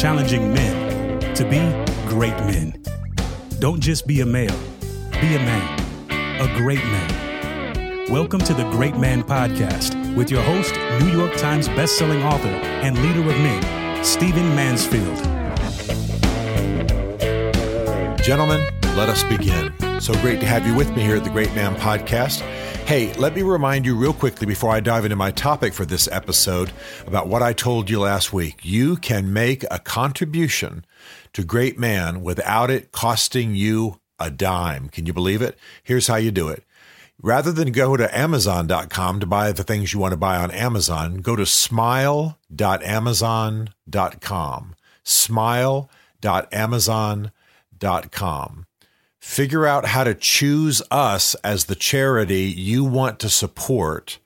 challenging men to be great men. Don't just be a male, be a man, a great man. Welcome to the Great Man Podcast with your host, New York Times bestselling author and leader of men, Stephen Mansfield. Gentlemen, let us begin. So great to have you with me here at the Great Man Podcast. Hey, let me remind you real quickly before I dive into my topic for this episode about what I told you last week. You can make a contribution to Great Man without it costing you a dime. Can you believe it? Here's how you do it. Rather than go to Amazon.com to buy the things you want to buy on Amazon, go to smile.amazon.com. Smile.amazon.com figure out how to choose us as the charity you want to support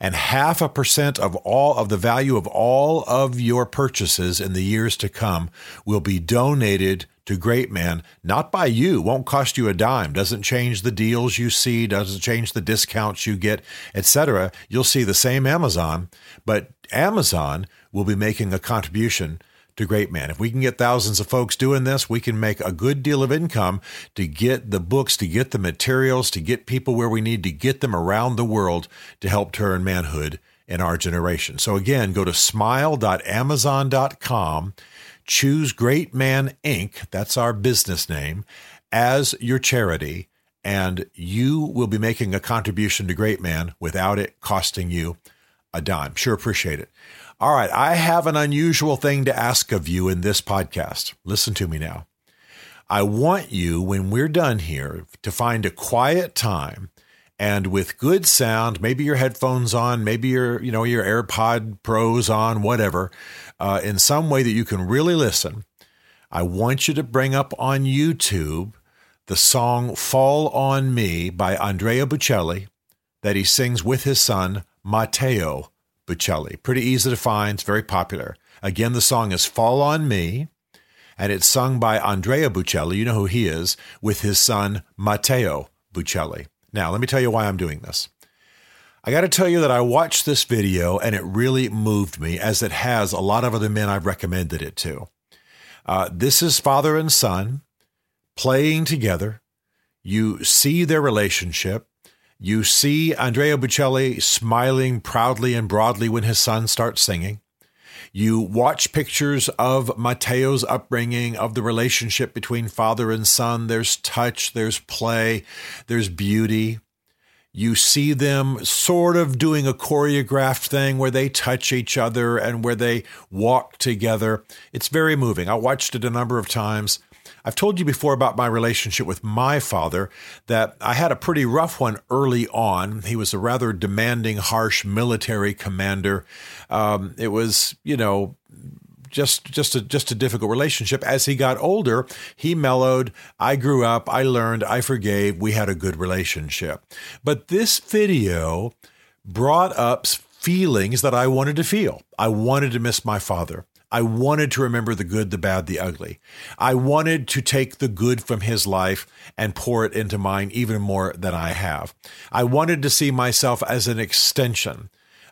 and half a percent of all of the value of all of your purchases in the years to come will be donated to Great Man, not by you, won't cost you a dime, doesn't change the deals you see, doesn't change the discounts you get, etc. You'll see the same Amazon, but Amazon will be making a contribution to Great Man. If we can get thousands of folks doing this, we can make a good deal of income to get the books, to get the materials, to get people where we need to get them around the world to help turn manhood in our generation. So again, go to smile.amazon.com, choose Great Man Inc., that's our business name, as your charity, and you will be making a contribution to Great Man without it costing you a dime. Sure appreciate it. All right, I have an unusual thing to ask of you in this podcast. Listen to me now. I want you, when we're done here, to find a quiet time and with good sound, maybe your headphones on, maybe your, you know, your AirPod Pros on, whatever, uh, in some way that you can really listen. I want you to bring up on YouTube the song Fall on Me by Andrea Bocelli that he sings with his son, Matteo Bocelli. Pretty easy to find, it's very popular. Again, the song is Fall on Me, and it's sung by Andrea Bocelli, you know who he is, with his son Matteo Bocelli. Now, let me tell you why I'm doing this. I got to tell you that I watched this video and it really moved me, as it has a lot of other men I've recommended it to. Uh, this is father and son playing together. You see their relationship. You see Andrea Bocelli smiling proudly and broadly when his son starts singing. You watch pictures of Matteo's upbringing, of the relationship between father and son. There's touch, there's play, there's beauty. You see them sort of doing a choreographed thing where they touch each other and where they walk together. It's very moving. I watched it a number of times. I've told you before about my relationship with my father that I had a pretty rough one early on. He was a rather demanding, harsh military commander. Um, it was, you know, just just a just a difficult relationship. As he got older, he mellowed. I grew up. I learned. I forgave. We had a good relationship. But this video brought up feelings that I wanted to feel. I wanted to miss my father. I wanted to remember the good, the bad, the ugly. I wanted to take the good from his life and pour it into mine even more than I have. I wanted to see myself as an extension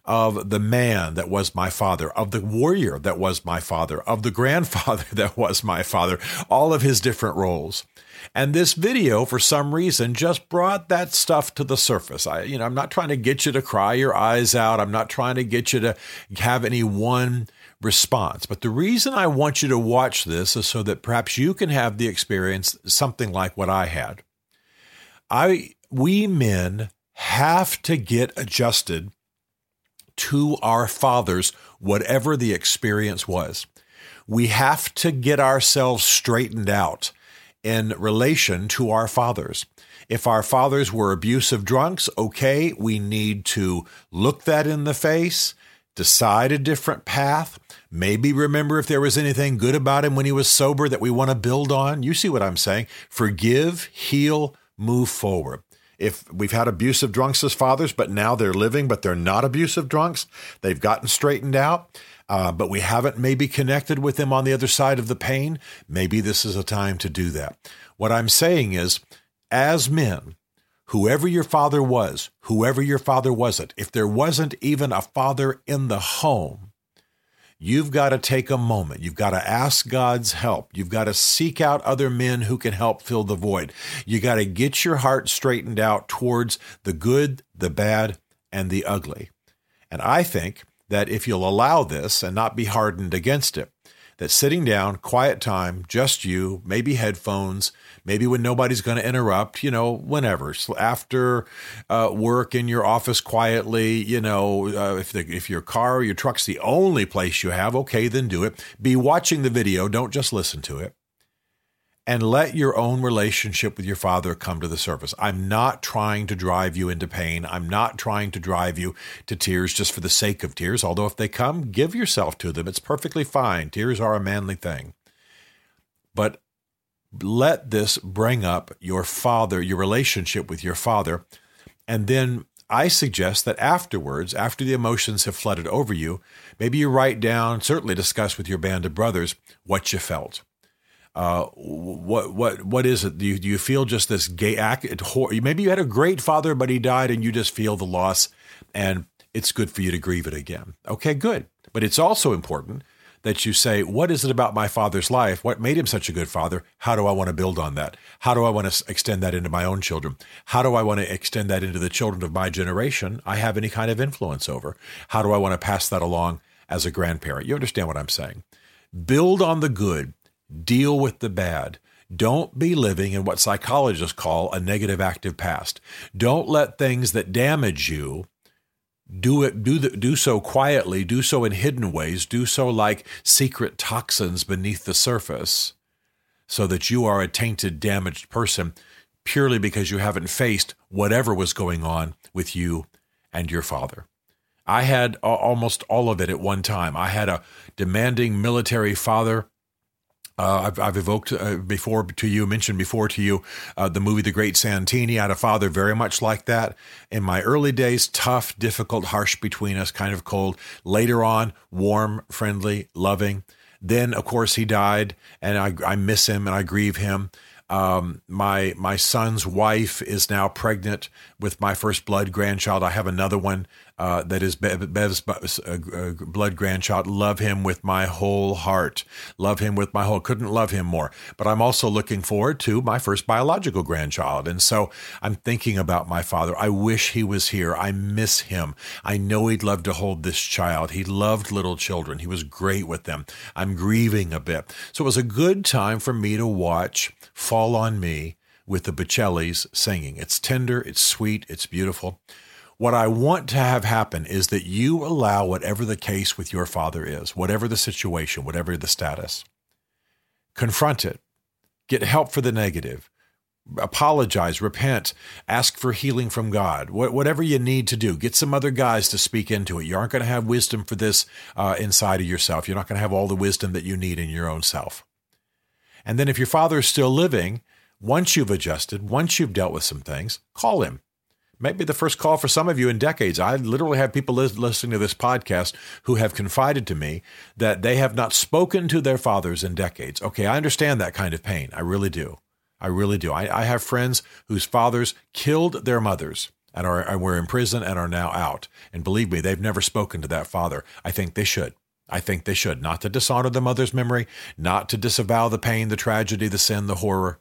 of the man that was my father, of the warrior that was my father, of the grandfather that was my father, all of his different roles. And this video, for some reason, just brought that stuff to the surface. I, you know, I'm not trying to get you to cry your eyes out. I'm not trying to get you to have any one response. But the reason I want you to watch this is so that perhaps you can have the experience something like what I had. I we men have to get adjusted to our fathers whatever the experience was. We have to get ourselves straightened out in relation to our fathers. If our fathers were abusive drunks, okay, we need to look that in the face, decide a different path, maybe remember if there was anything good about him when he was sober that we want to build on. You see what I'm saying? Forgive, heal, move forward. If we've had abusive drunks as fathers, but now they're living, but they're not abusive drunks, they've gotten straightened out, uh, but we haven't maybe connected with them on the other side of the pain, maybe this is a time to do that. What I'm saying is, as men, whoever your father was, whoever your father wasn't, if there wasn't even a father in the home, You've got to take a moment. You've got to ask God's help. You've got to seek out other men who can help fill the void. You got to get your heart straightened out towards the good, the bad, and the ugly. And I think that if you'll allow this and not be hardened against it, that sitting down, quiet time, just you, maybe headphones, maybe when nobody's going to interrupt, you know, whenever after uh, work in your office quietly, you know, uh, if the, if your car or your truck's the only place you have, okay, then do it. Be watching the video, don't just listen to it and let your own relationship with your father come to the surface. I'm not trying to drive you into pain. I'm not trying to drive you to tears just for the sake of tears, although if they come, give yourself to them. It's perfectly fine. Tears are a manly thing. But let this bring up your father, your relationship with your father. And then I suggest that afterwards, after the emotions have flooded over you, maybe you write down, certainly discuss with your band of brothers what you felt uh, what what what is it? Do you, do you feel just this gay act? Maybe you had a great father, but he died, and you just feel the loss, and it's good for you to grieve it again. Okay, good. But it's also important that you say, what is it about my father's life? What made him such a good father? How do I want to build on that? How do I want to extend that into my own children? How do I want to extend that into the children of my generation I have any kind of influence over? How do I want to pass that along as a grandparent? You understand what I'm saying? Build on the good Deal with the bad. Don't be living in what psychologists call a negative active past. Don't let things that damage you do it do the, do so quietly, do so in hidden ways, do so like secret toxins beneath the surface so that you are a tainted damaged person purely because you haven't faced whatever was going on with you and your father. I had almost all of it at one time. I had a demanding military father uh, I've, I've, evoked uh, before to you, mentioned before to you, uh, the movie The Great Santini. I had a father very much like that. In my early days, tough, difficult, harsh between us, kind of cold. Later on, warm, friendly, loving. Then, of course, he died, and I, I miss him and I grieve him. Um, my my son's wife is now pregnant with my first blood grandchild. I have another one uh, that is Bev's uh, uh, blood grandchild. Love him with my whole heart. Love him with my whole. Couldn't love him more. But I'm also looking forward to my first biological grandchild, and so I'm thinking about my father. I wish he was here. I miss him. I know he'd love to hold this child. He loved little children. He was great with them. I'm grieving a bit, so it was a good time for me to watch "Fall on Me." With the Bocellis singing. It's tender, it's sweet, it's beautiful. What I want to have happen is that you allow whatever the case with your father is, whatever the situation, whatever the status, confront it, get help for the negative, apologize, repent, ask for healing from God, whatever you need to do. Get some other guys to speak into it. You aren't going to have wisdom for this uh, inside of yourself. You're not going to have all the wisdom that you need in your own self. And then if your father is still living, once you've adjusted, once you've dealt with some things, call him might be the first call for some of you in decades. I literally have people listening to this podcast who have confided to me that they have not spoken to their fathers in decades. Okay, I understand that kind of pain. I really do. I really do. I, I have friends whose fathers killed their mothers and are and were in prison and are now out. And believe me, they've never spoken to that father. I think they should. I think they should. Not to dishonor the mother's memory, not to disavow the pain, the tragedy, the sin, the horror,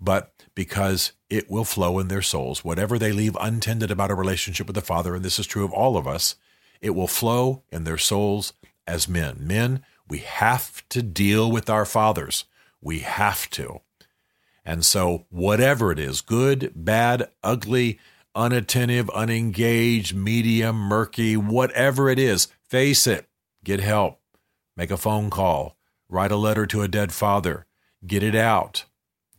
but because it will flow in their souls. Whatever they leave untended about a relationship with the Father, and this is true of all of us, it will flow in their souls as men. Men, we have to deal with our fathers. We have to. And so, whatever it is good, bad, ugly, unattentive, unengaged, medium, murky, whatever it is, face it. Get help. Make a phone call. Write a letter to a dead father. Get it out.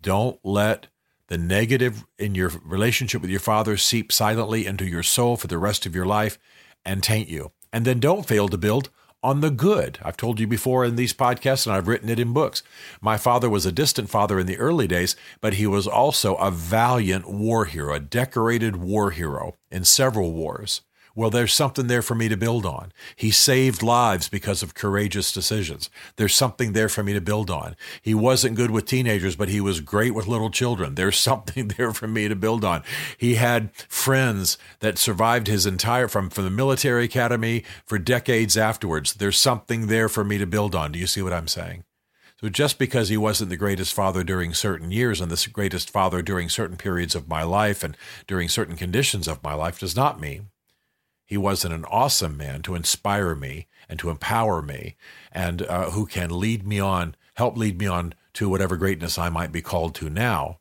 Don't let the negative in your relationship with your father seep silently into your soul for the rest of your life and taint you. And then don't fail to build on the good. I've told you before in these podcasts, and I've written it in books. My father was a distant father in the early days, but he was also a valiant war hero, a decorated war hero in several wars Well, there's something there for me to build on. He saved lives because of courageous decisions. There's something there for me to build on. He wasn't good with teenagers, but he was great with little children. There's something there for me to build on. He had friends that survived his entire from from the military academy for decades afterwards. There's something there for me to build on. Do you see what I'm saying? So just because he wasn't the greatest father during certain years and the greatest father during certain periods of my life and during certain conditions of my life does not mean he wasn't an awesome man to inspire me and to empower me and uh, who can lead me on, help lead me on to whatever greatness I might be called to now.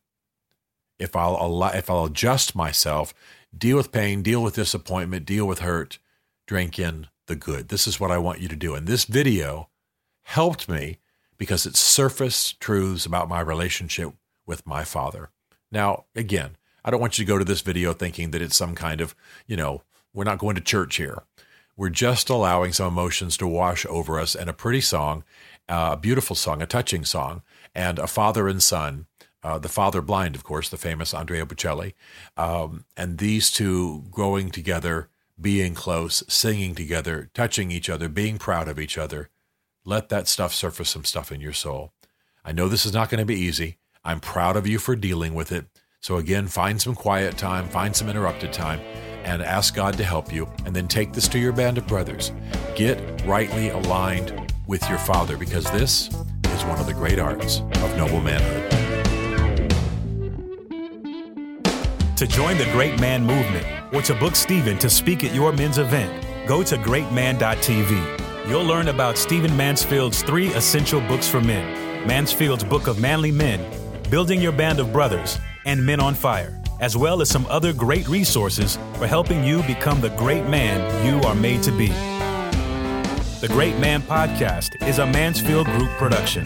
If I'll allow, if I'll adjust myself, deal with pain, deal with disappointment, deal with hurt, drink in the good. This is what I want you to do. And this video helped me because it surfaced truths about my relationship with my father. Now, again, I don't want you to go to this video thinking that it's some kind of, you know, we're not going to church here. We're just allowing some emotions to wash over us and a pretty song, uh, a beautiful song, a touching song, and a father and son. Uh, the father blind, of course, the famous Andrea Bocelli, um, and these two growing together, being close, singing together, touching each other, being proud of each other. Let that stuff surface some stuff in your soul. I know this is not going to be easy. I'm proud of you for dealing with it. So, again, find some quiet time, find some interrupted time, and ask God to help you, and then take this to your band of brothers. Get rightly aligned with your Father because this is one of the great arts of noble manhood. To join the Great Man Movement or to book Stephen to speak at your men's event, go to greatman.tv. You'll learn about Stephen Mansfield's three essential books for men Mansfield's Book of Manly Men, Building Your Band of Brothers, and Men on Fire as well as some other great resources for helping you become the great man you are made to be. The Great Man Podcast is a Mansfield Group production.